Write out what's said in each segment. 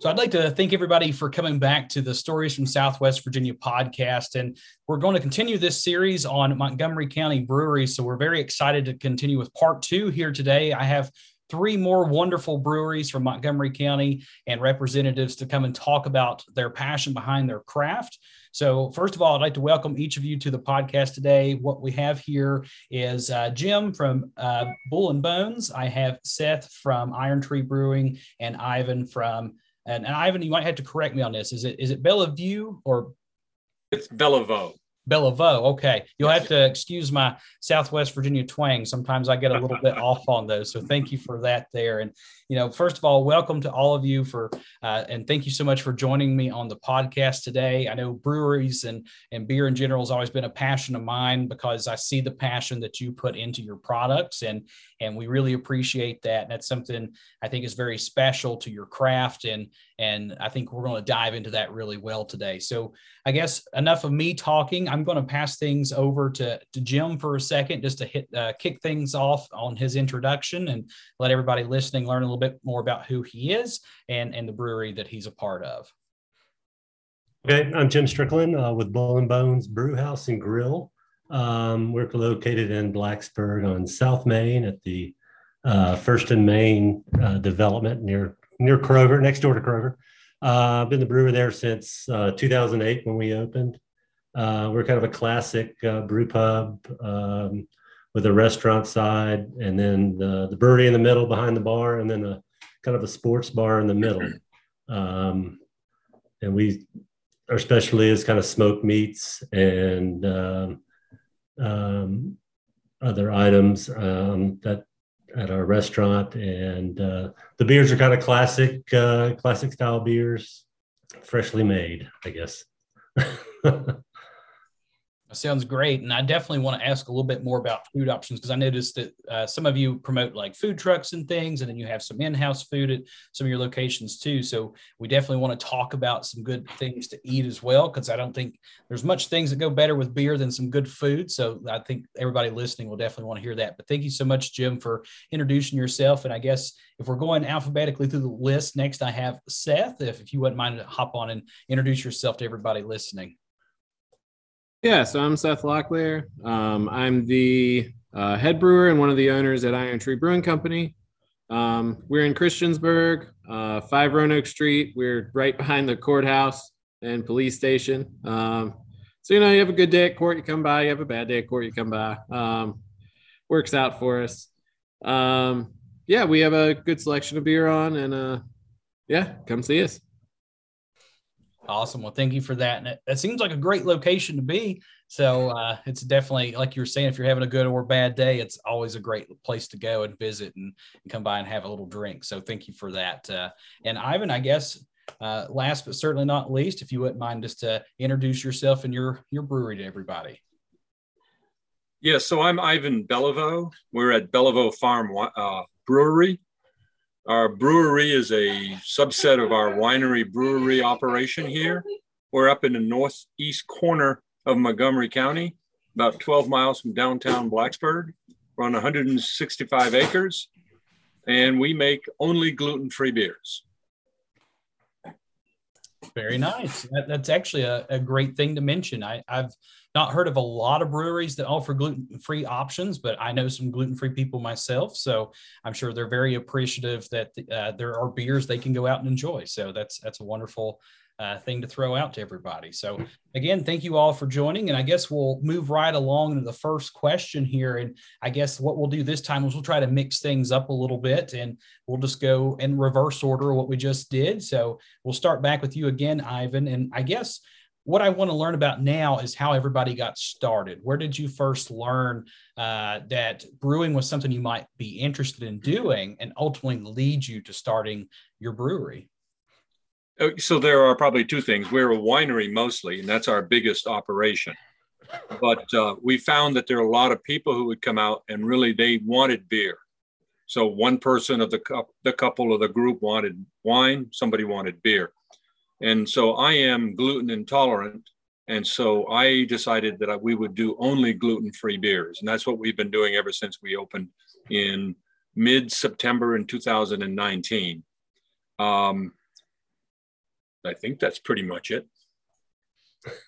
So I'd like to thank everybody for coming back to the Stories from Southwest Virginia podcast. And we're going to continue this series on Montgomery County breweries. So we're very excited to continue with part two here today. I have three more wonderful breweries from Montgomery County and representatives to come and talk about their passion behind their craft. So, first of all, I'd like to welcome each of you to the podcast today. What we have here is uh, Jim from uh, Bull and Bones. I have Seth from Iron Tree Brewing and Ivan from and, and Ivan, you might have to correct me on this. Is it is it Bellevue or it's Bellevue? Bellevue. Okay. You'll have to excuse my Southwest Virginia twang. Sometimes I get a little bit off on those. So thank you for that there. And, you know, first of all, welcome to all of you for, uh, and thank you so much for joining me on the podcast today. I know breweries and, and beer in general has always been a passion of mine because I see the passion that you put into your products and, and we really appreciate that. And that's something I think is very special to your craft. And, and I think we're going to dive into that really well today. So I guess enough of me talking. I'm going to pass things over to, to Jim for a second, just to hit uh, kick things off on his introduction and let everybody listening learn a little bit more about who he is and, and the brewery that he's a part of. Okay, I'm Jim Strickland uh, with Bull and Bones Brewhaus and Grill. Um, we're located in Blacksburg on South Main at the uh, First and Main uh, development near near Kroger, next door to Kroger. Uh, I've been the brewer there since uh, 2008 when we opened. Uh, we're kind of a classic uh, brew pub um, with a restaurant side, and then the, the brewery in the middle behind the bar, and then a kind of a sports bar in the middle. Um, and we, our specialty is kind of smoked meats and um, um other items um, that at our restaurant, and uh, the beers are kind of classic, uh, classic style beers, freshly made, I guess. sounds great. And I definitely want to ask a little bit more about food options because I noticed that uh, some of you promote like food trucks and things, and then you have some in house food at some of your locations too. So we definitely want to talk about some good things to eat as well because I don't think there's much things that go better with beer than some good food. So I think everybody listening will definitely want to hear that. But thank you so much, Jim, for introducing yourself. And I guess if we're going alphabetically through the list, next I have Seth. If, if you wouldn't mind to hop on and introduce yourself to everybody listening. Yeah, so I'm Seth Locklear. Um, I'm the uh, head brewer and one of the owners at Iron Tree Brewing Company. Um, we're in Christiansburg, uh, 5 Roanoke Street. We're right behind the courthouse and police station. Um, so, you know, you have a good day at court, you come by. You have a bad day at court, you come by. Um, works out for us. Um, yeah, we have a good selection of beer on, and uh, yeah, come see us. Awesome. Well, thank you for that. And it, it seems like a great location to be. So uh, it's definitely, like you were saying, if you're having a good or bad day, it's always a great place to go and visit and, and come by and have a little drink. So thank you for that. Uh, and Ivan, I guess, uh, last but certainly not least, if you wouldn't mind just to introduce yourself and your, your brewery to everybody. Yeah, so I'm Ivan Beliveau. We're at Beliveau Farm uh, Brewery our brewery is a subset of our winery brewery operation here. We're up in the northeast corner of Montgomery County, about 12 miles from downtown Blacksburg. We're on 165 acres, and we make only gluten free beers. Very nice. That, that's actually a, a, great thing to mention. I, I've not heard of a lot of breweries that offer gluten-free options, but I know some gluten-free people myself, so I'm sure they're very appreciative that uh, there are beers they can go out and enjoy. So that's that's a wonderful uh, thing to throw out to everybody. So again, thank you all for joining, and I guess we'll move right along to the first question here. And I guess what we'll do this time is we'll try to mix things up a little bit, and we'll just go in reverse order what we just did. So we'll start back with you again, Ivan, and I guess what I want to learn about now is how everybody got started. Where did you first learn uh, that brewing was something you might be interested in doing and ultimately lead you to starting your brewery? Uh, so there are probably two things. We're a winery mostly, and that's our biggest operation. But uh, we found that there are a lot of people who would come out and really they wanted beer. So one person of the, the couple of the group wanted wine, somebody wanted beer. And so I am gluten intolerant. And so I decided that we would do only gluten free beers. And that's what we've been doing ever since we opened in mid September in 2019. Um, I think that's pretty much it.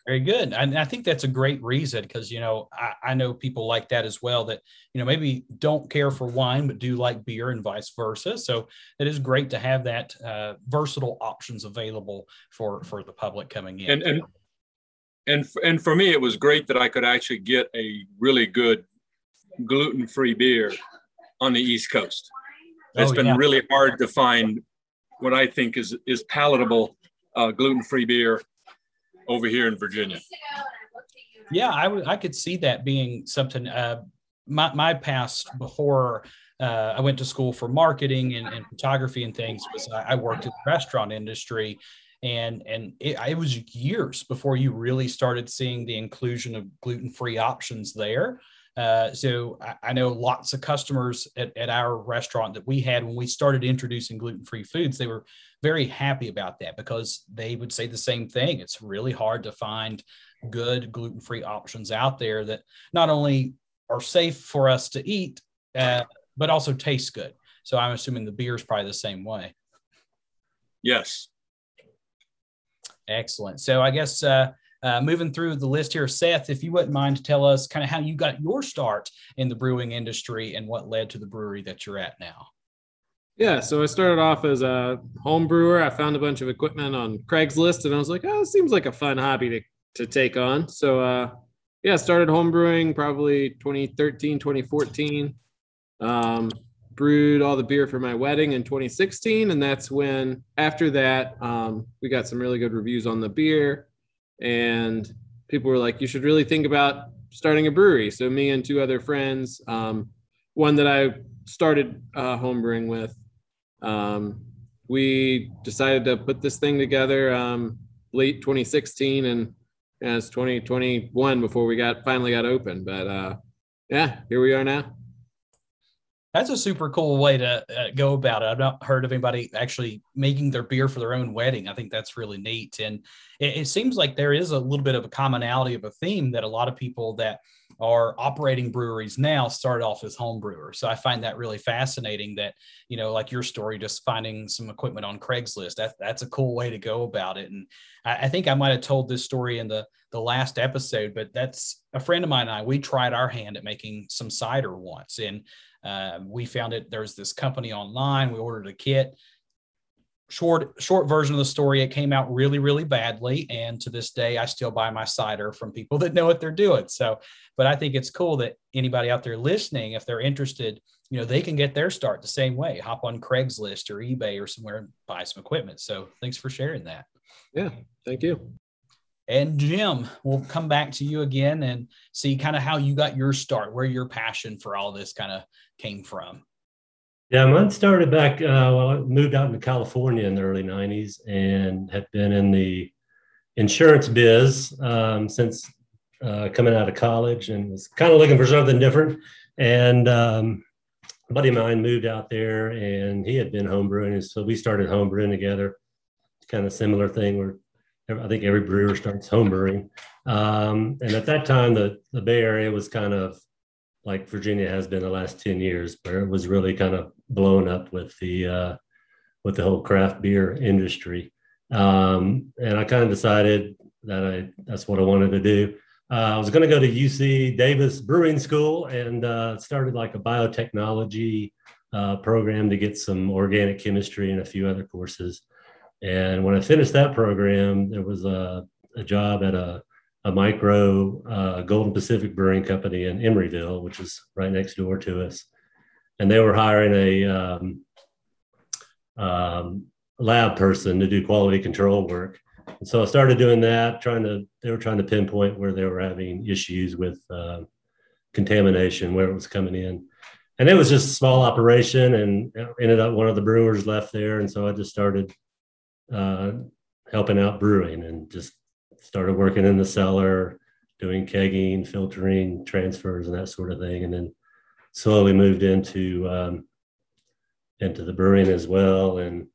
Very good. And I think that's a great reason because, you know, I, I, know people like that as well that, you know, maybe don't care for wine, but do like beer and vice versa. So it is great to have that uh, versatile options available for, for the public coming in. And, and, and, and for me, it was great that I could actually get a really good gluten-free beer on the East Coast. It's oh, been yeah. really hard to find what I think is, is palatable uh, gluten-free beer over here in Virginia. Yeah, I, w- I could see that being something. Uh, my, my past before uh, I went to school for marketing and, and photography and things was I, I, worked in the restaurant industry and and it, it, was years before you really started seeing the inclusion of gluten-free options there uh, so I, I, know lots of customers at, at our restaurant that we had when we started introducing gluten-free foods they were very happy about that because they would say the same thing. It's really hard to find good gluten free options out there that not only are safe for us to eat, uh, but also taste good. So I'm assuming the beer is probably the same way. Yes. Excellent. So I guess uh, uh, moving through the list here, Seth, if you wouldn't mind to tell us kind of how you got your start in the brewing industry and what led to the brewery that you're at now. Yeah, so I started off as a home brewer. I found a bunch of equipment on Craigslist, and I was like, "Oh, it seems like a fun hobby to to take on." So, uh, yeah, started home brewing probably 2013, 2014. Um, brewed all the beer for my wedding in 2016, and that's when after that um, we got some really good reviews on the beer, and people were like, "You should really think about starting a brewery." So me and two other friends, um, one that I started uh, homebrewing with um, we decided to put this thing together um, late 2016 and as 2021 before we got finally got open. But uh, yeah, here we are now. That's a super cool way to uh, go about it. I've not heard of anybody actually making their beer for their own wedding. I think that's really neat. And it, it seems like there is a little bit of a commonality of a theme that a lot of people that are operating breweries now started off as home brewers. So I find that really fascinating that, you know, like your story, just finding some equipment on Craigslist, that, that's a cool way to go about it. And I, I think I might have told this story in the, the last episode, but that's a friend of mine and I, we tried our hand at making some cider once. And uh, we found it, there's this company online, we ordered a kit short short version of the story. It came out really really badly. And to this day i still buy my cider from people that know what they're doing. So but i think it's cool that anybody out there listening if they're interested you know they can get their start the same way. Hop on craigslist or ebay or somewhere and buy some equipment. So thanks for sharing that. Yeah thank you. And jim we'll come back to you again and see kind of how you got your start where your passion for all this kind of came from yeah, mine started back. Uh, well, I moved out into California in the early '90s and had been in the insurance biz um, since uh, coming out of college, and was kind of looking for something different. And um, a buddy of mine moved out there, and he had been homebrewing, and so we started homebrewing together. Kind of similar thing where I think every brewer starts homebrewing. Um, and at that time, the the Bay Area was kind of like Virginia has been the last 10 years, where it was really kind of blown up with the uh, with the whole craft beer industry. Um, and I kind of decided that I that's what I wanted to do. Uh, I was going to go to UC Davis Brewing School and uh, started like a biotechnology uh, program to get some organic chemistry and a few other courses. And when I finished that program, there was a, a job at a a micro uh, Golden Pacific Brewing Company in Emeryville, which is right next door to us. And they were hiring a um, um, lab person to do quality control work. And so I started doing that, trying to, they were trying to pinpoint where they were having issues with uh, contamination, where it was coming in. And it was just a small operation and ended up one of the brewers left there. And so I just started uh, helping out brewing and just started working in the cellar, doing kegging, filtering, transfers, and that sort of thing, and then slowly moved into um, into the brewing as well. And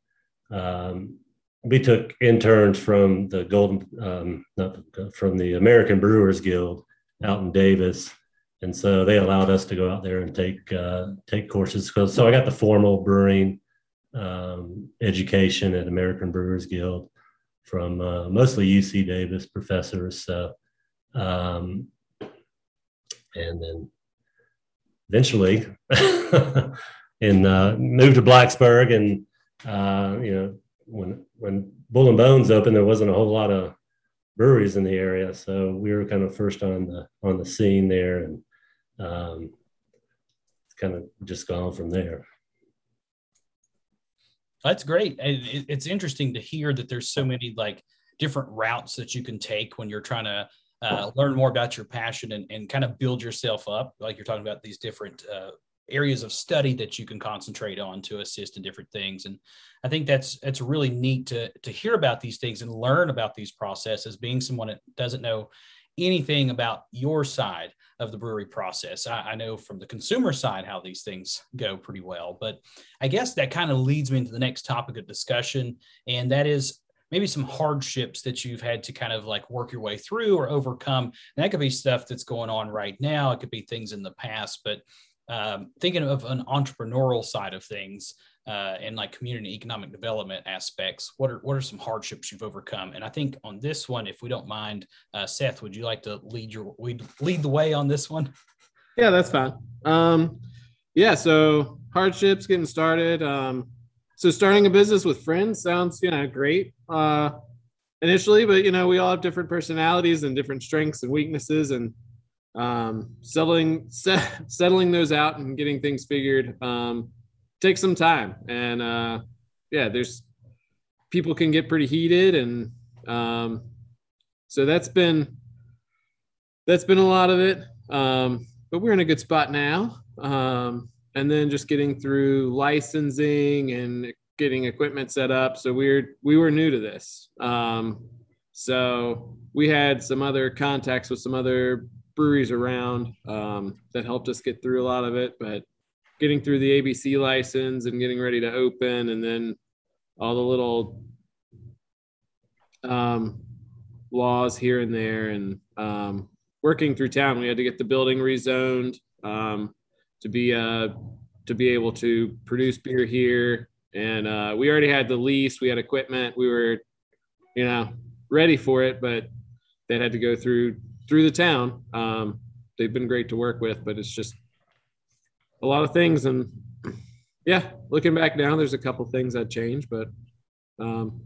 um, we took interns from the Golden, um, not from the American Brewers Guild out in Davis, and so they allowed us to go out there and take uh, take courses. So I got the formal brewing um, education at American Brewers Guild from uh, mostly UC Davis professors. So, um, and then eventually, and uh, moved to Blacksburg, and uh, you know when when Bull and Bones opened, there wasn't a whole lot of breweries in the area, so we were kind of first on the on the scene there, and um, kind of just gone from there. That's great. It's interesting to hear that there's so many like different routes that you can take when you're trying to uh, learn more about your passion and, and kind of build yourself up. Like you're talking about these different uh, areas of study that you can concentrate on to assist in different things. And I think that's that's really neat to to hear about these things and learn about these processes. Being someone that doesn't know anything about your side of the brewery process. I, I, know from the consumer side how these things go pretty well, but I guess that kind of leads me into the next topic of discussion, and that is maybe some hardships that you've had to kind of like work your way through or overcome. And that could be stuff that's going on right now. It could be things in the past, but um, thinking of an entrepreneurial side of things uh, and like community economic development aspects, what are what are some hardships you've overcome? And I think on this one, if we don't mind, uh, Seth, would you like to lead your lead, lead the way on this one? Yeah, that's fine. Um, yeah, so hardships getting started. Um, so starting a business with friends sounds you know great uh, initially, but you know we all have different personalities and different strengths and weaknesses, and um, settling set, settling those out and getting things figured um, takes some time. And uh, yeah, there's people can get pretty heated, and um, so that's been that's been a lot of it. Um, but we're in a good spot now. Um, and then just getting through licensing and getting equipment set up. So we're we were new to this. Um, so we had some other contacts with some other breweries around um, that helped us get through a lot of it. But getting through the ABC license and getting ready to open, and then all the little um, laws here and there, and um, working through town, we had to get the building rezoned um, to be uh, to be able to produce beer here. And uh, we already had the lease, we had equipment, we were, you know, ready for it, but that had to go through through the town. Um, they've been great to work with, but it's just a lot of things. And yeah, looking back now, there's a couple things that changed, but um,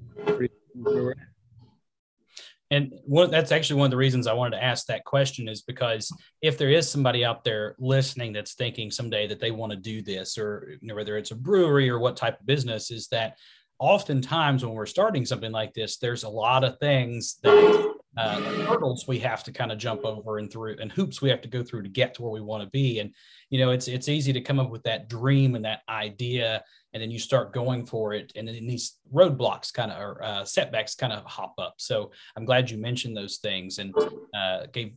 and one, that's actually one of the reasons I wanted to ask that question is because if there is somebody out there listening that's thinking someday that they want to do this, or you know, whether it's a brewery or what type of business, is that oftentimes when we're starting something like this, there's a lot of things that uh, hurdles we have to kind of jump over and through and hoops we have to go through to get to where we want to be. And you know it's it's easy to come up with that dream and that idea and then you start going for it and then these roadblocks kind of or uh, setbacks kind of hop up. So i'm glad you mentioned those things and uh, gave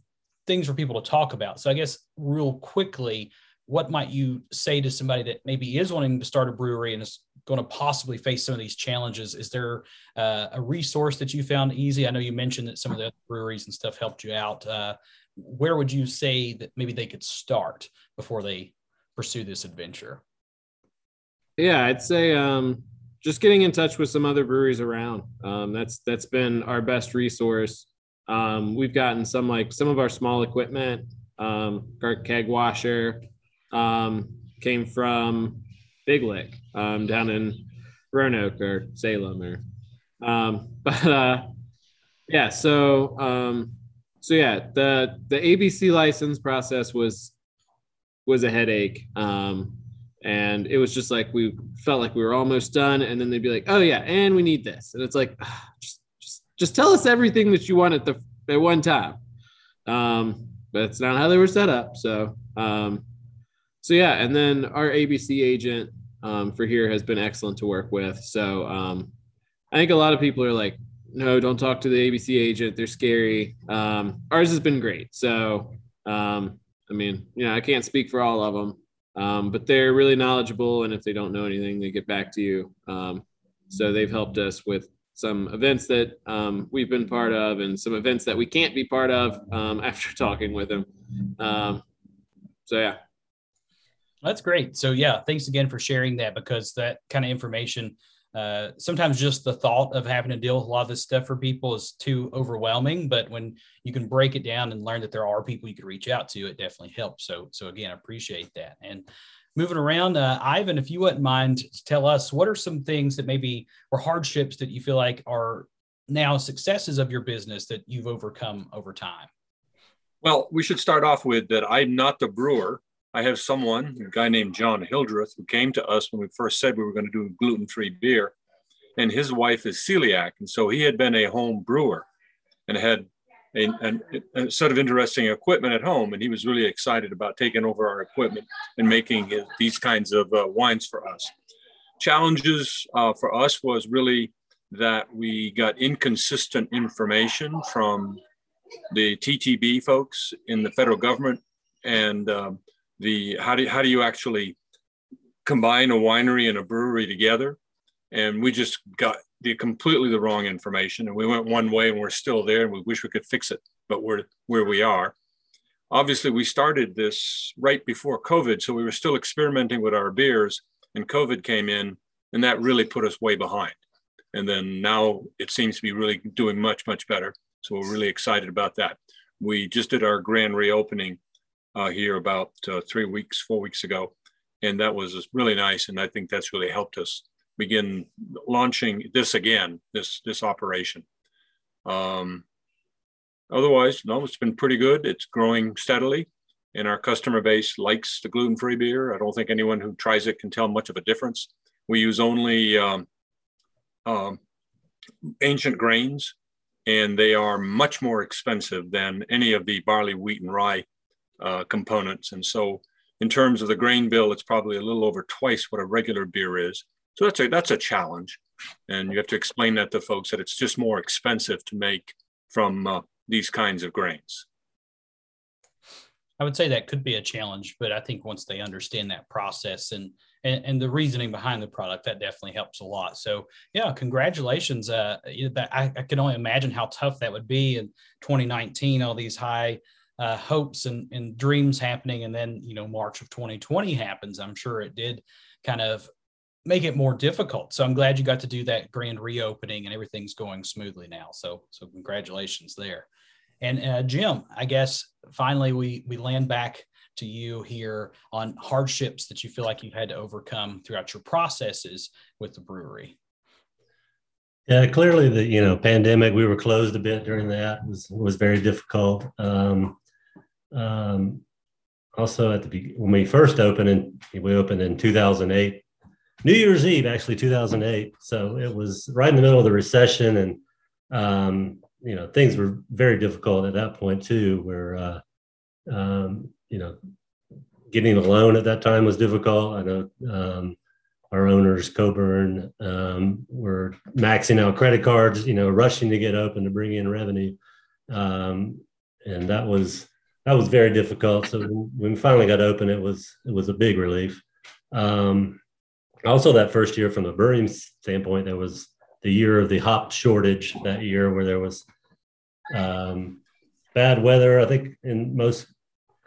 things for people to talk about. So i guess real quickly what might you say to somebody that maybe is wanting to start a brewery and is going to possibly face some of these challenges. Is there uh, a resource that you found easy? I know you mentioned that some of the breweries and stuff helped you out. Uh, where would you say that maybe they could start before they pursue this adventure? Yeah i'd say um, just getting in touch with some other breweries around. Um, that's that's been our best resource. Um, we've gotten some like some of our small equipment um, our keg washer um, came from Big Lick um, down in Roanoke or Salem or um, but uh, yeah so um, so yeah the the ABC license process was was a headache um, and it was just like we felt like we were almost done and then they'd be like oh yeah and we need this and it's like ah, just just just tell us everything that you want at the at one time. Um, but it's not how they were set up so um, so yeah, and then our ABC agent um, for here has been excellent to work with. So um, I think a lot of people are like, no, don't talk to the ABC agent. They're scary. Um, ours has been great. So um, I mean, you know, I can't speak for all of them, um, but they're really knowledgeable. And if they don't know anything, they get back to you. Um, so they've helped us with some events that um, we've been part of and some events that we can't be part of um, after talking with them. Um, so yeah, that's great. So yeah, thanks again for sharing that because that kind of information uh, sometimes just the thought of having to deal with a lot of this stuff for people is too overwhelming. But when you can break it down and learn that there are people you could reach out to, it definitely helps. So, so again, I appreciate that. And moving around, uh, Ivan, if you wouldn't mind, tell us what are some things that maybe were hardships that you feel like are now successes of your business that you've overcome over time. Well, we should start off with that I'm not the brewer. I have someone, a guy named John Hildreth, who came to us when we first said we were going to do gluten free beer. And his wife is celiac. And so he had been a home brewer and had a, a, a set of interesting equipment at home. And he was really excited about taking over our equipment and making these kinds of uh, wines for us. Challenges uh, for us was really that we got inconsistent information from the TTB folks in the federal government and um, the how do how do you actually combine a winery and a brewery together? And we just got the completely the wrong information, and we went one way, and we're still there, and we wish we could fix it, but we're where we are. Obviously, we started this right before COVID, so we were still experimenting with our beers, and COVID came in, and that really put us way behind. And then now it seems to be really doing much, much better. So we're really excited about that. We just did our grand reopening uh, here about uh, three weeks, four weeks ago. And that was really nice. And I think that's really helped us begin launching this again, this, this operation. Um, otherwise, no, it's been pretty good. It's growing steadily. And our customer base likes the gluten free beer. I don't think anyone who tries it can tell much of a difference. We use only um, um, ancient grains, and they are much more expensive than any of the barley, wheat, and rye uh, components. And so in terms of the grain bill, it's probably a little over twice what a regular beer is. So that's a, that's a challenge. And you have to explain that to folks that it's just more expensive to make from uh, these kinds of grains. I would say that could be a challenge, but I think once they understand that process and and, and the reasoning behind the product, that definitely helps a lot. So yeah, congratulations. Uh, I, I can only imagine how tough that would be in 2019. All these high uh, hopes and, and dreams happening. And then, you know, March of 2020 happens. I'm sure it did kind of make it more difficult. So I'm glad you got to do that grand reopening and everything's going smoothly now. So, so congratulations there. And uh, Jim, I guess finally we, we land back to you here on hardships that you feel like you've had to overcome throughout your processes with the brewery. Yeah, clearly the you know pandemic we were closed a bit during that was was very difficult. Um, um, also, at the when we first opened, and we opened in 2008, New Year's Eve, actually 2008. So it was right in the middle of the recession, and um, you know things were very difficult at that point too. Where uh, um, you know getting a loan at that time was difficult. I know um, our owners, Coburn, um, were maxing out credit cards, you know, rushing to get open to bring in revenue, um, and that was that was very difficult. So when we finally got open, it was it was a big relief. Um, also, that first year, from the brewing standpoint, there was the year of the hop shortage that year, where there was um, bad weather. I think in most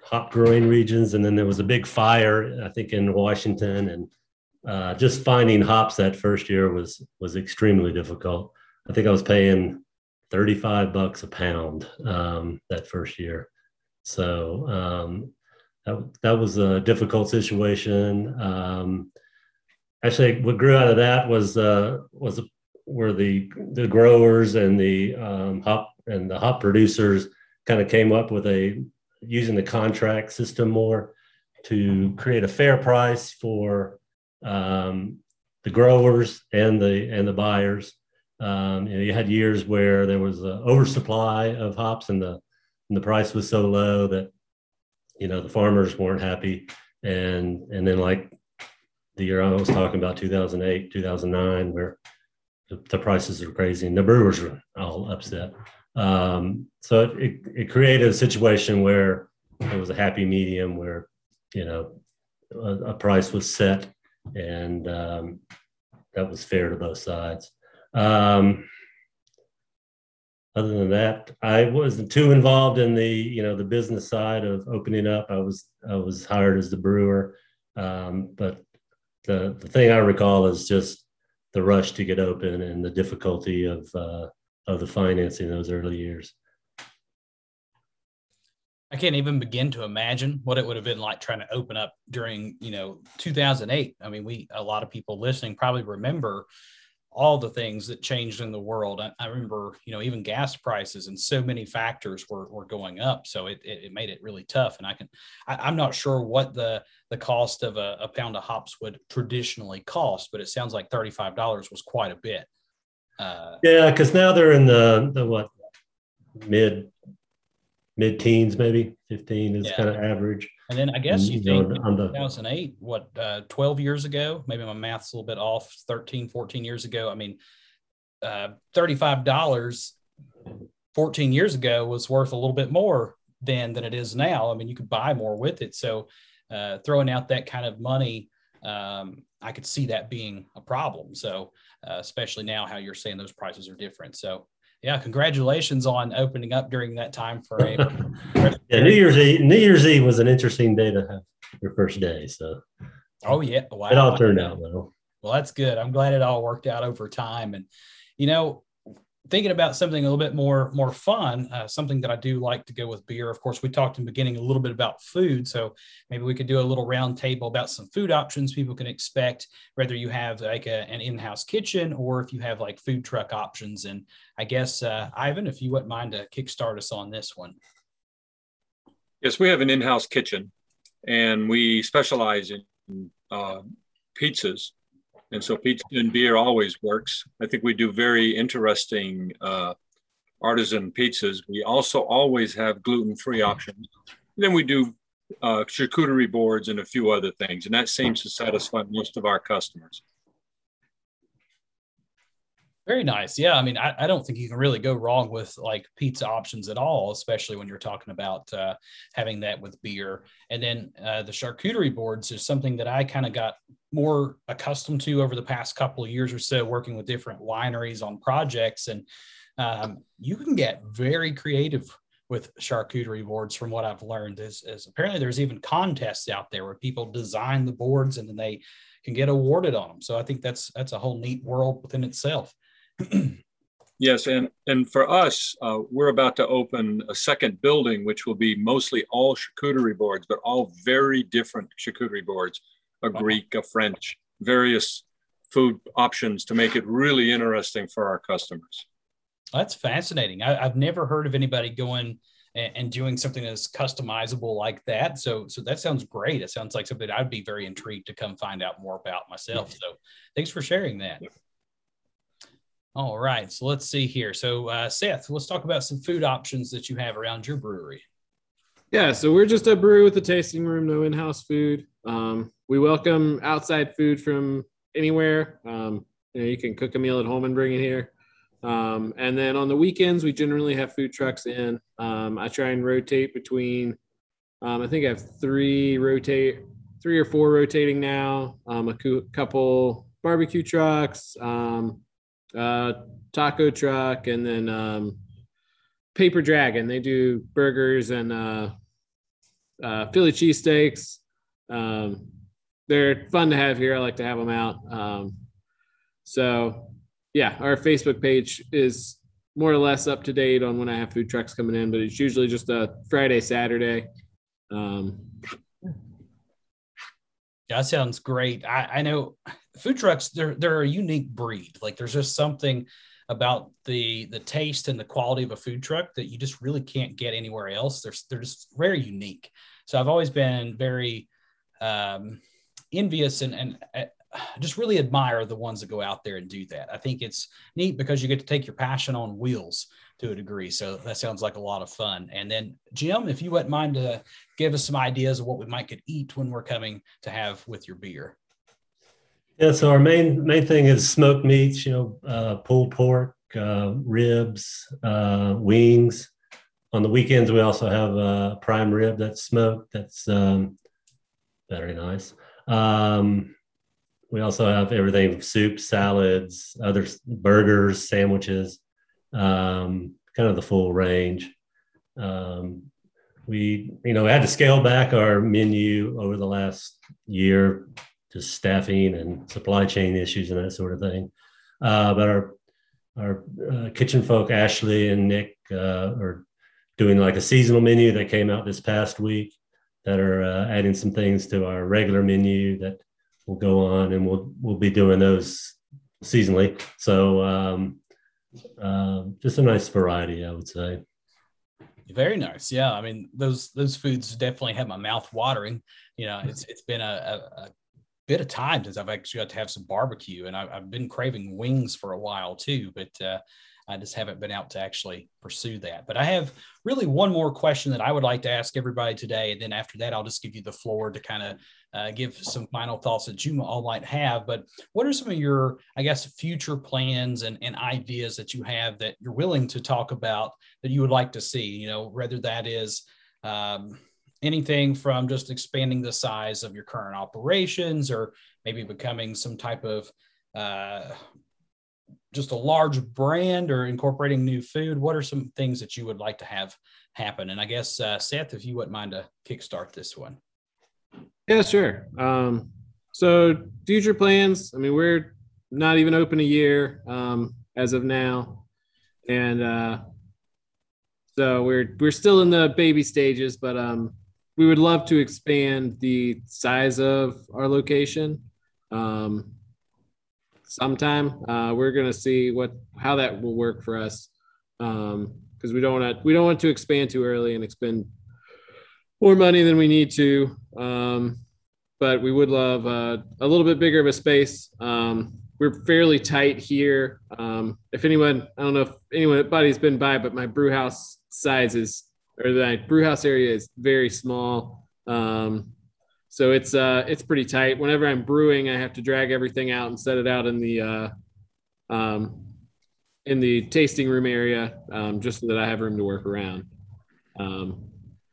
hop growing regions, and then there was a big fire. I think in Washington, and uh, just finding hops that first year was was extremely difficult. I think I was paying 35 bucks a pound um, that first year. So um, that, that was a difficult situation. Um, actually, what grew out of that was uh, was where the the growers and the um, hop and the hop producers kind of came up with a using the contract system more to create a fair price for um, the growers and the and the buyers. Um, you, know, you had years where there was an oversupply of hops and the and the price was so low that you know the farmers weren't happy. And and then like the year i was talking about 2008 2009 where the, the prices are crazy and the brewers were all upset. Um, so it, it, it, created a situation where it was a happy medium where you know a, a price was set and um, that was fair to both sides. Um, other than that, I wasn't too involved in the you know the business side of opening up. I was I was hired as the brewer, um, but the the thing I recall is just the rush to get open and the difficulty of uh, of the financing those early years. I can't even begin to imagine what it would have been like trying to open up during, you know, 2008. I mean, we a lot of people listening probably remember all the things that changed in the world. I, I remember, you know, even gas prices and so many factors were, were going up. So it, it, it made it really tough. And I can, I, am not sure what the, the cost of a, a, pound of hops would traditionally cost, but it sounds like $35 was quite a bit. Uh, yeah. Cause now they're in the, the what mid mid teens, maybe 15 is yeah. kind of average. And then I guess you, think know, 2008, what, uh, 12 years ago, maybe my math's a little bit off, 13, 14 years ago. I mean, uh, $35 14 years ago was worth a little bit more than, than it is now. I mean, you could buy more with it. So uh, throwing out that kind of money, um, I could see that being a problem. So, uh, especially now how you're saying those prices are different. So, yeah, congratulations on opening up during that time frame. yeah, New Year's Eve. New Year's Eve was an interesting day to have your first day. So, oh yeah, wow. it all turned out well. Well, that's good. I'm glad it all worked out over time. And you know, thinking about something a little bit more more fun, uh, something that I do like to go with beer. Of course, we talked in the beginning a little bit about food, so maybe we could do a little round table about some food options people can expect, whether you have like a, an in-house kitchen or if you have like food truck options. And I guess uh, Ivan, if you wouldn't mind to kickstart us on this one. Yes, we have an in-house kitchen, and we specialize in uh, pizzas and so pizza and beer always works. I think we do very interesting uh, artisan pizzas. We also always have gluten-free options. And then we do uh, charcuterie boards and a few other things, and that seems to satisfy most of our customers. Very nice. Yeah. I mean, I, I, don't think you can really go wrong with like pizza options at all, especially when you're talking about uh, having that with beer. And then uh, the charcuterie boards is something that I kind of got more accustomed to over the past couple of years or so, working with different wineries on projects. And um, you can get very creative with charcuterie boards from what I've learned is, is apparently there's even contests out there where people design the boards and then they can get awarded on them. So I think that's that's a whole neat world within itself. yes, and and for us, uh, we're about to open a second building, which will be mostly all charcuterie boards, but all very different charcuterie boards: a Greek, a French, various food options to make it really interesting for our customers. That's fascinating. I, have never heard of anybody going and, and, doing something that's customizable like that. So, so that sounds great. It sounds like something I'd be very intrigued to come find out more about myself. So, thanks for sharing that. All right, so let's see here. So, uh, Seth, let's talk about some food options that you have around your brewery. Yeah, so we're just a brewery with a tasting room, no in-house food. Um, we welcome outside food from anywhere. Um, you, know, you can cook a meal at home and bring it here. Um, and then on the weekends, we generally have food trucks in. Um, I try and rotate between. Um, I think I have three rotate, three or four rotating now. Um, a couple barbecue trucks. Uh, taco truck, and then um, Paper Dragon. They do burgers and uh, uh, Philly cheesesteaks. Um, they're fun to have here. I like to have them out. Um, so, yeah, our Facebook page is more or less up to date on when I have food trucks coming in, but it's usually just a Friday, Saturday. Um, that sounds great. I, I know food trucks they're they're a unique breed. Like there's just something about the the taste and the quality of a food truck that you just really can't get anywhere else. They're they're just very unique. So I've always been very um, envious and and uh, just really admire the ones that go out there and do that. I think it's neat because you get to take your passion on wheels to a degree. So that sounds like a lot of fun. And then Jim, if you wouldn't mind to give us some ideas of what we might could eat when we're coming to have with your beer. Yeah, so our main main thing is smoked meats. You know, uh, pulled pork, uh, ribs, uh, wings. On the weekends, we also have a prime rib that's smoked. That's um, very nice. Um, we also have everything: soup, salads, other burgers, sandwiches, um, kind of the full range. Um, we, you know, had to scale back our menu over the last year just staffing and supply chain issues and that sort of thing. Uh, but our our uh, kitchen folk, Ashley and Nick, uh, are doing like a seasonal menu that came out this past week that are uh, adding some things to our regular menu that will go on and we'll we'll be doing those seasonally so um, uh, just a nice variety i would say very nice yeah i mean those those foods definitely have my mouth watering you know it's it's been a, a, a bit of time since i've actually got to have some barbecue and I, have been craving wings for a while too but uh, I just haven't been out to actually pursue that. But I have really one more question that I would like to ask everybody today. And then after that, I'll just give you the floor to kind of uh, give some final thoughts that you all might have. But what are some of your, I guess, future plans and, and ideas that you have that you're willing to talk about that you would like to see? You know, whether that is, um, anything from just expanding the size of your current operations or maybe becoming some type of uh, just a large brand or incorporating new food? What are some things that you would like to have happen? And I guess uh, Seth, if you wouldn't mind to kickstart this one. Yeah, sure. Um, so future plans. I mean, we're not even open a year um, as of now, and uh, so we're we're still in the baby stages. But um, we would love to expand the size of our location. Um, sometime. Uh, we're gonna see what how that will work for us because um, we don't want to we don't want to expand too early and expend more money than we need to. Um, but we would love uh, a little bit bigger of a space. Um, we're fairly tight here. Um, if anyone, I don't know if anybody's been by, but my brew house size is, or the brew house area is very small. Um, so it's uh it's pretty tight. Whenever I'm brewing, I have to drag everything out and set it out in the uh, um, in the tasting room area um, just so that I have room to work around.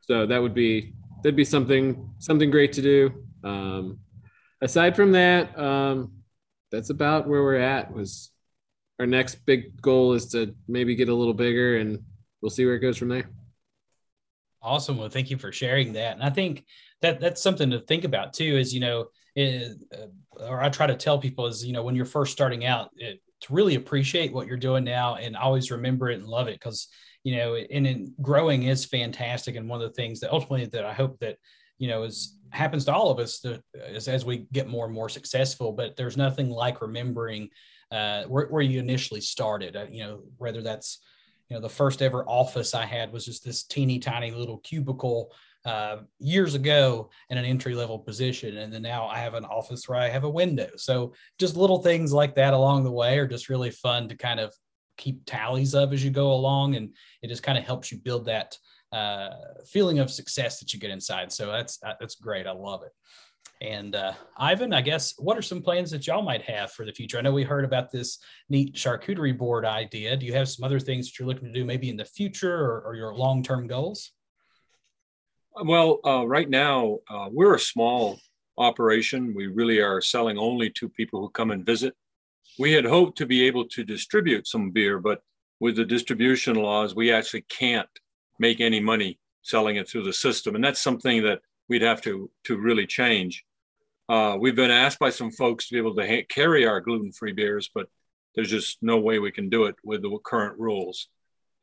So that would be that'd be something something great to do. Um, aside from that, um, that's about where we're at. Was our next big goal is to maybe get a little bigger, and we'll see where it goes from there. Awesome. Well, thank you for sharing that. And I think that that's something to think about too. Is you know, it, uh, or I try to tell people is you know when you're first starting out, it, to really appreciate what you're doing now and always remember it and love it because you know, and in growing is fantastic. And one of the things that ultimately that I hope that you know is happens to all of us to, is as we get more and more successful. But there's nothing like remembering uh, where, where you initially started. Uh, you know, whether that's you know the first ever office i had was just this teeny tiny little cubicle uh, years ago in an entry level position and then now i have an office where i have a window so just little things like that along the way are just really fun to kind of keep tallies of as you go along and it just kind of helps you build that uh, feeling of success that you get inside so that's that's great i love it and uh, Ivan, I guess, what are some plans that y'all might have for the future? I know we heard about this neat charcuterie board idea. Do you have some other things that you're looking to do maybe in the future or, or your long term goals? Well, uh, right now, uh, we're a small operation. We really are selling only to people who come and visit. We had hoped to be able to distribute some beer, but with the distribution laws, we actually can't make any money selling it through the system. And that's something that we'd have to to really change. Uh, we've been asked by some folks to be able to ha- carry our gluten-free beers, but there's just no way we can do it with the current rules,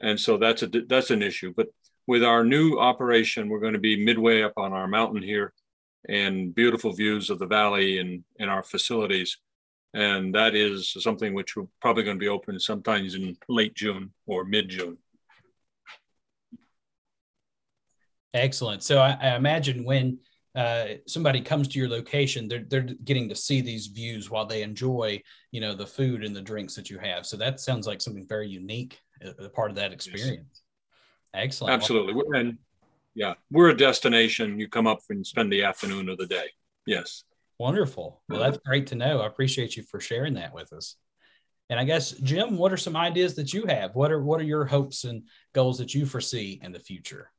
and so that's a that's an issue. But with our new operation, we're going to be midway up on our mountain here, and beautiful views of the valley and in our facilities, and that is something which we're probably going to be open sometimes in late June or mid June. Excellent. So I, I imagine when uh, somebody comes to your location, they're they're getting to see these views while they enjoy, you know, the food and the drinks that you have. So that sounds like something very unique, a part of that experience. Yes. Excellent. Absolutely, and yeah, we're a destination. You come up and spend the afternoon of the day. Yes. Wonderful. Well, that's great to know. I appreciate you for sharing that with us. And I guess Jim, what are some ideas that you have? What are what are your hopes and goals that you foresee in the future?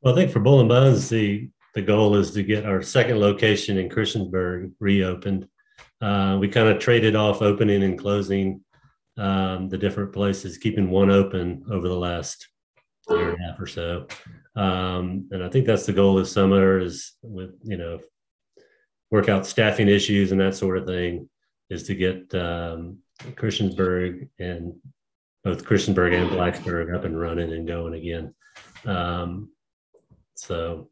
Well, I think for Bull and Bones, the the goal is to get our second location in Christiansburg reopened. Uh, we kind of traded off opening and closing um, the different places, keeping one open over the last year and a half or so. Um, and I think that's the goal this summer is with, you know, work out staffing issues and that sort of thing is to get um, Christiansburg and both Christiansburg and Blacksburg up and running and going again. Um, so,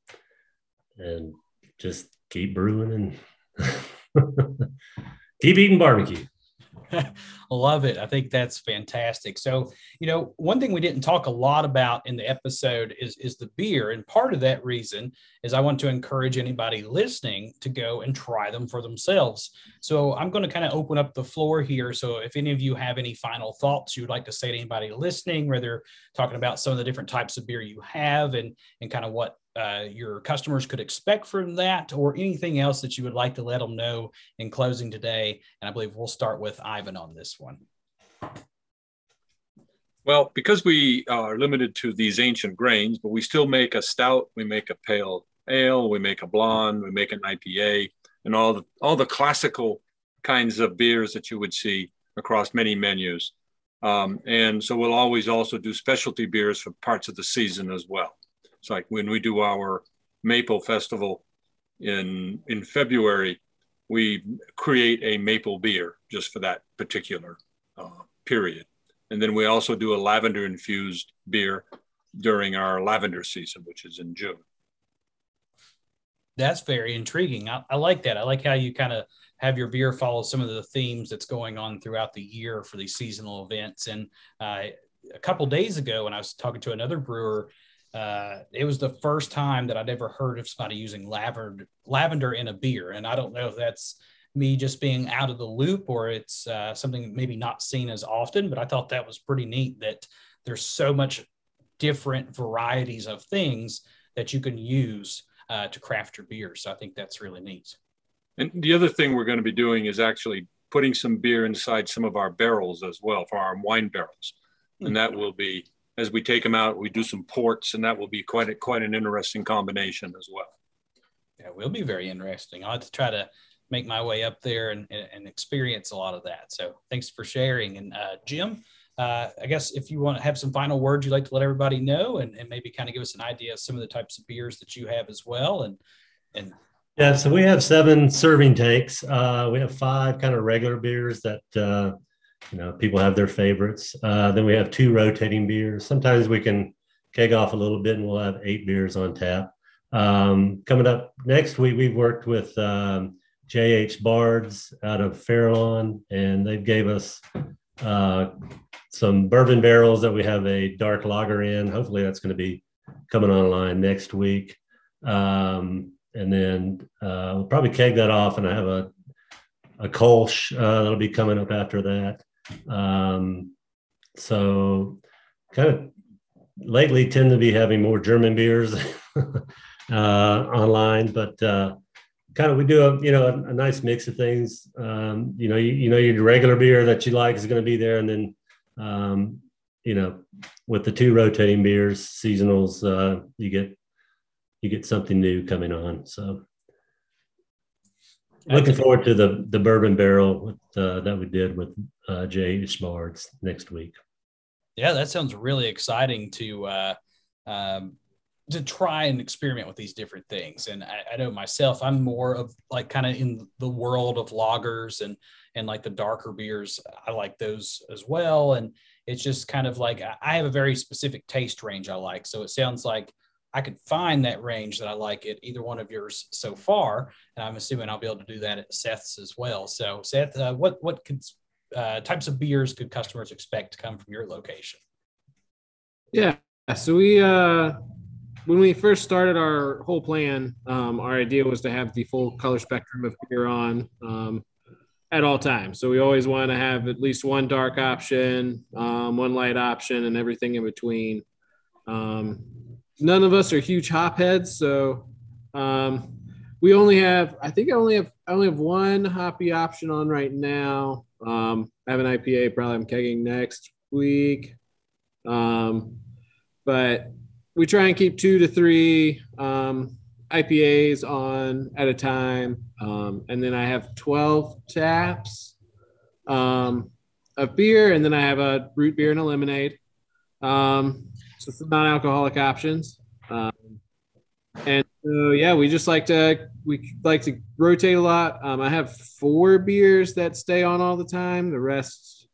and just keep brewing and keep eating barbecue. Love it. I think that's fantastic. So, you know, one thing we didn't talk a lot about in the episode is is the beer, and part of that reason is I want to encourage anybody listening to go and try them for themselves. So, I'm going to kind of open up the floor here. So, if any of you have any final thoughts you would like to say to anybody listening, whether talking about some of the different types of beer you have and and kind of what uh, your customers could expect from that or anything else that you would like to let them know in closing today. And I believe we'll start with Ivan on this one. Well, because we are limited to these ancient grains, but we still make a stout, we make a pale ale, we make a blonde, we make an IPA, and all the all the classical kinds of beers that you would see across many menus. Um, and so we'll always also do specialty beers for parts of the season as well. It's like when we do our maple festival in in February, we create a maple beer just for that particular uh, period, and then we also do a lavender infused beer during our lavender season, which is in June. That's very intriguing. I, I like that. I like how you kind of have your beer follow some of the themes that's going on throughout the year for these seasonal events. And uh, a couple days ago, when I was talking to another brewer, uh, it was the first time that I'd ever heard of somebody using lavender lavender in a beer, and I don't know if that's me just being out of the loop or it's uh, something maybe not seen as often. But I thought that was pretty neat that there's so much different varieties of things that you can use uh, to craft your beer. So I think that's really neat. And the other thing we're going to be doing is actually putting some beer inside some of our barrels as well for our wine barrels, and that will be as we take them out, we do some ports, and that will be quite a, quite an interesting combination as well. Yeah, it will be very interesting. I'll have to try to make my way up there and, and experience a lot of that. So thanks for sharing. And uh, Jim, uh, I guess if you want to have some final words you'd like to let everybody know and, and maybe kind of give us an idea of some of the types of beers that you have as well. And, and yeah, so we have seven serving takes. Uh, we have five kind of regular beers that uh, you know, people have their favorites. Uh, then we have two rotating beers. Sometimes we can keg off a little bit and we'll have eight beers on tap. Um, coming up next week, we've worked with um, JH Bards out of Fairlawn, and they gave us uh, some bourbon barrels that we have a dark lager in. Hopefully, that's going to be coming online next week. Um, and then uh, we'll probably keg that off, and I have a a Kolsch uh, that'll be coming up after that. Um, so kind of lately tend to be having more German beers uh, online, but uh, kind of we do a you know a, a nice mix of things. Um, you know, you, you know your regular beer that you like is going to be there, and then um, you know with the two rotating beers, seasonals, uh, you get you get something new coming on. So Looking forward to the the bourbon barrel uh, that we did with uh, JH Bards next week. Yeah, that sounds really exciting to uh, um, to try and experiment with these different things. And I, I know myself, I'm more of like kind of in the world of lagers and and like the darker beers. I like those as well. And it's just kind of like I have a very specific taste range I like. So it sounds like I could find that range that I like at either one of yours so far, and I'm assuming I'll be able to do that at Seth's as well. So, Seth, uh, what what could, uh, types of beers could customers expect to come from your location? Yeah, so we uh, when we first started our whole plan, um, our idea was to have the full color spectrum of beer on um, at all times. So we always want to have at least one dark option, um, one light option, and everything in between. Um, none of us are huge hop heads, so um, we only have. I think I only have. I only have one hoppy option on right now. Um, I have an IPA. Probably I'm kegging next week. Um, but we try and keep two to three um, IPAs on at a time, um, and then I have 12 taps um, of beer, and then I have a root beer and a lemonade. Um, so some non-alcoholic options. Um, and So yeah, we just like to we like to rotate a lot. Um, I have four beers that stay on all the time. The rest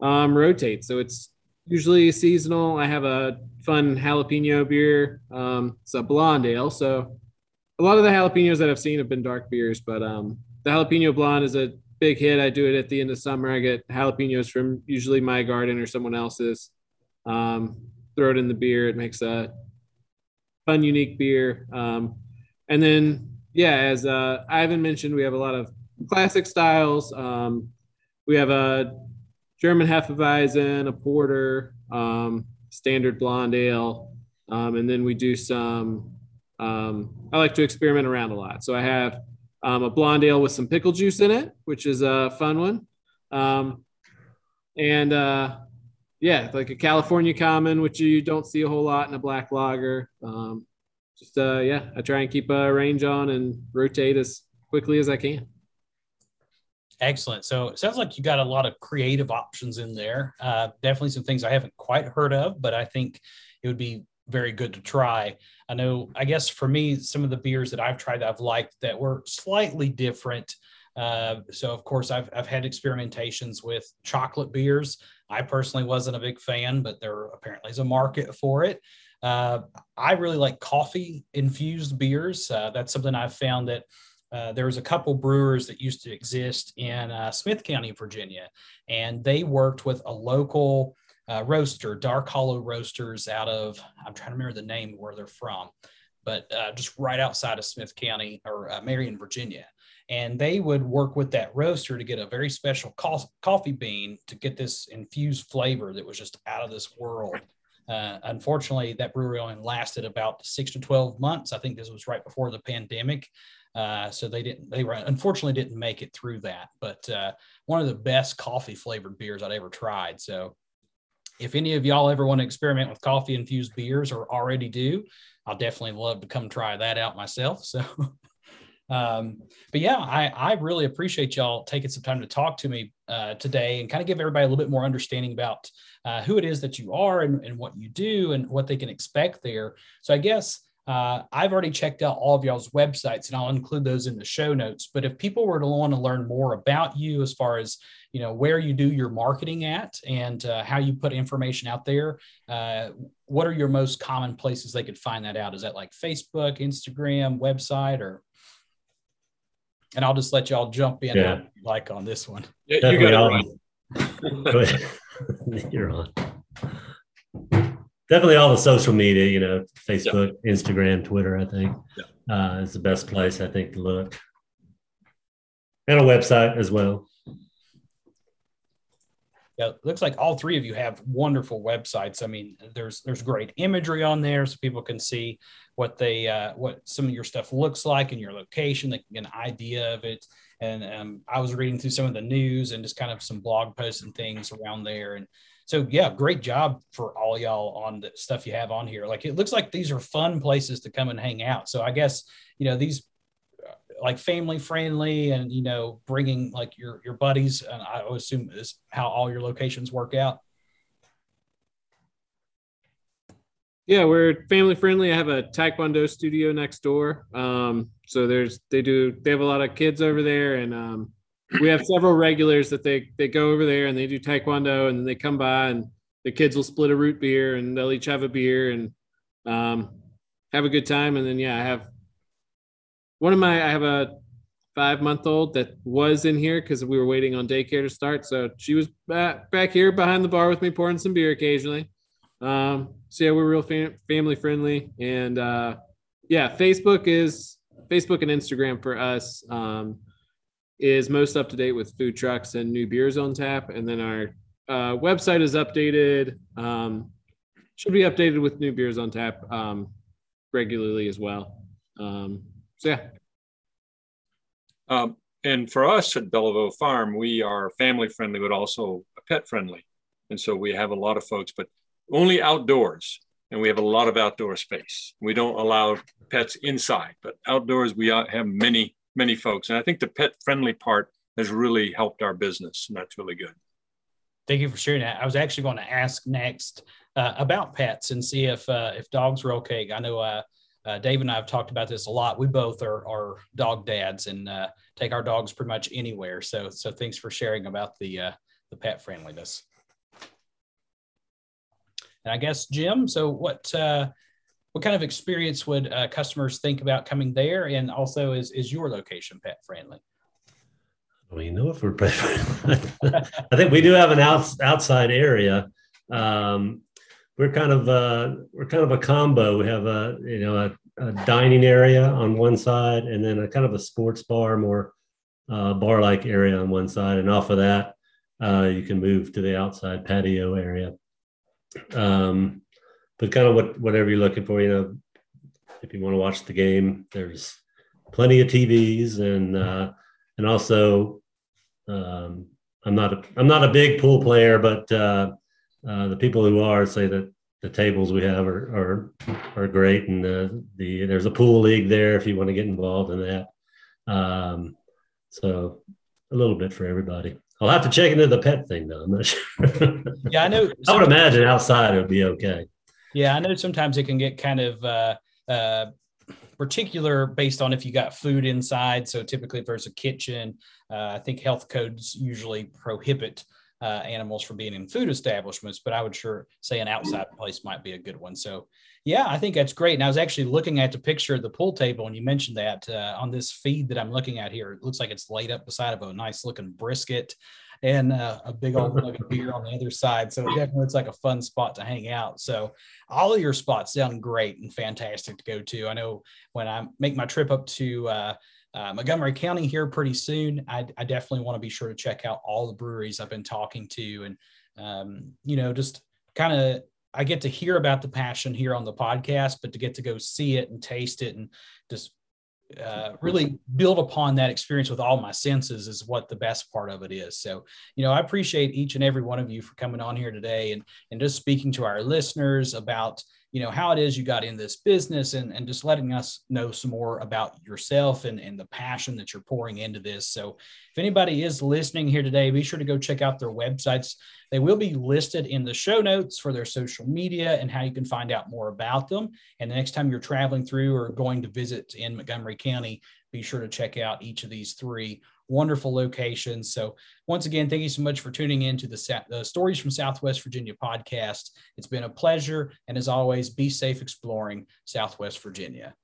um, rotate. So it's usually seasonal. I have a fun jalapeno beer. Um, it's a blonde ale. So a lot of the jalapenos that I've seen have been dark beers, but um, the jalapeno blonde is a big hit. I do it at the end of summer. I get jalapenos from usually my garden or someone else's. Um, throw it in the beer. It makes a fun, unique beer. Um, and then, yeah, as uh, Ivan mentioned, we have a lot of classic styles. Um, we have a German Hefeweizen, a porter, um, standard blonde ale, um, and then we do some. Um, I like to experiment around a lot, so I have um, a blonde ale with some pickle juice in it, which is a fun one, and uh, yeah, like a California Common, which you don't see a whole lot in a black lager. Um, just uh, yeah, I try and keep a range on and rotate as quickly as I can. Excellent. So it sounds like you got a lot of creative options in there. Uh, definitely some things I haven't quite heard of, but I think it would be very good to try. I know, I guess for me, some of the beers that I've tried that I've liked that were slightly different. Uh, so, of course, I've, I've had experimentations with chocolate beers. I personally wasn't a big fan, but there apparently is a market for it. Uh, I really like coffee infused beers. Uh, that's something I've found that uh, there was a couple brewers that used to exist in uh, Smyth County, Virginia, and they worked with a local uh, roaster, Dark Hollow Roasters, out of I'm trying to remember the name where they're from, but uh, just right outside of Smyth County or Marion, Virginia. And they would work with that roaster to get a very special co- coffee bean to get this infused flavor that was just out of this world. Uh, unfortunately, that brewery only lasted about six to 12 months. I think this was right before the pandemic. Uh, so they didn't, they were unfortunately didn't make it through that, but uh, one of the best coffee flavored beers I'd ever tried. So if any of y'all ever want to experiment with coffee infused beers or already do, I'll definitely love to come try that out myself. So, um, but yeah, I, I really appreciate y'all taking some time to talk to me uh, today and kind of give everybody a little bit more understanding about uh, who it is that you are and, and what you do and what they can expect there. So I guess uh, I've already checked out all of y'all's websites, and I'll include those in the show notes. But if people were to want to learn more about you, as far as you know, where you do your marketing at and uh, how you put information out there, uh, what are your most common places they could find that out? Is that like Facebook, Instagram, website, or? And I'll just let y'all jump in Yeah. like on this one. Yeah, you got it Definitely right. Go ahead. You're on. Definitely all the social media, you know, Facebook, Instagram, Twitter, I think uh, is the best place, I think, to look. And a website as well. Yeah, it looks like all three of you have wonderful websites. I mean, there's there's great imagery on there, so people can see what they uh, what some of your stuff looks like and your location. They can get an idea of it. And um, I was reading through some of the news and just kind of some blog posts and things around there. And so, yeah, great job for all y'all on the stuff you have on here. Like it looks like these are fun places to come and hang out. So I guess you know these like family friendly and you know bringing like your your buddies and i assume is how all your locations work out Yeah, we're family friendly. I have a taekwondo studio next door. Um, so there's they do they have a lot of kids over there, and um, we have several regulars that they they go over there and they do taekwondo, and they come by and the kids will split a root beer and they'll each have a beer and um, have a good time. And then yeah, I have one of my I have a five month old that was in here because we were waiting on daycare to start. So she was back back here behind the bar with me pouring some beer occasionally. Um, so yeah, we're real fam- family friendly, and uh, yeah, Facebook is Facebook and Instagram for us um, is most up to date with food trucks and new beers on tap, and then our uh, website is updated. Um, should be updated with new beers on tap um, regularly as well. So yeah, Um, and for us at Beliveau Farm, we are family friendly, but also pet friendly. And so we have a lot of folks, but only outdoors. And we have a lot of outdoor space. We don't allow pets inside, but outdoors we have many, many folks. And I think the pet friendly part has really helped our business. And that's really good. Thank you for sharing that. I was actually going to ask next uh, about pets and see if uh, if dogs were okay. I know uh, uh, Dave and I have talked about this a lot. We both are, are dog dads and uh, take our dogs pretty much anywhere. So, so thanks for sharing about the uh, the pet friendliness. And I guess Jim, so what uh, what kind of experience would uh, customers think about coming there? And also, is is your location pet friendly? Well, you know if we're pet friendly. I think we do have an outs, outside area. Um, we're kind of uh, we're kind of a combo. We have a you know a, a, dining area on one side, and then a kind of a sports bar, more uh, bar like area on one side, and off of that, uh, you can move to the outside patio area. Um, but kind of what whatever you're looking for, you know, if you want to watch the game, there's plenty of TVs, and uh, and also um, I'm not a I'm not a big pool player, but uh, the people who are say that the tables we have are are, are great, and the, the there's a pool league there if you want to get involved in that. Um, so a little bit for everybody. I'll have to check into the pet thing though. I'm not sure. yeah, I know. I would imagine outside it would be okay. Yeah, I know sometimes it can get kind of uh, uh, particular based on if you got food inside. So typically, if there's a kitchen, uh, I think health codes usually prohibit uh, animals from being in food establishments, but I would sure say an outside place might be a good one. So, yeah, I think that's great. And I was actually looking at the picture of the pool table, and you mentioned that uh, on this feed that I'm looking at here. It looks like it's laid up beside of a nice looking brisket and uh, a big old mug of beer on the other side. So it definitely looks like a fun spot to hang out. So all of your spots sound great and fantastic to go to. I know when I make my trip up to uh, uh, Montgomery County here pretty soon. I, I definitely want to be sure to check out all the breweries I've been talking to, and um, you know, just kind of I get to hear about the passion here on the podcast, but to get to go see it and taste it and just uh, really build upon that experience with all my senses is what the best part of it is. So, you know, I appreciate each and every one of you for coming on here today and and just speaking to our listeners about you know how it is you got in this business and, and just letting us know some more about yourself and, and the passion that you're pouring into this. So if anybody is listening here today be sure to go check out their websites. They will be listed in the show notes for their social media and how you can find out more about them. And the next time you're traveling through or going to visit in montgomery county be sure to check out each of these three wonderful locations. So, once again, thank you so much for tuning in to the, the Stories from Southwest Virginia podcast. It's been a pleasure. And as always, be safe exploring Southwest Virginia.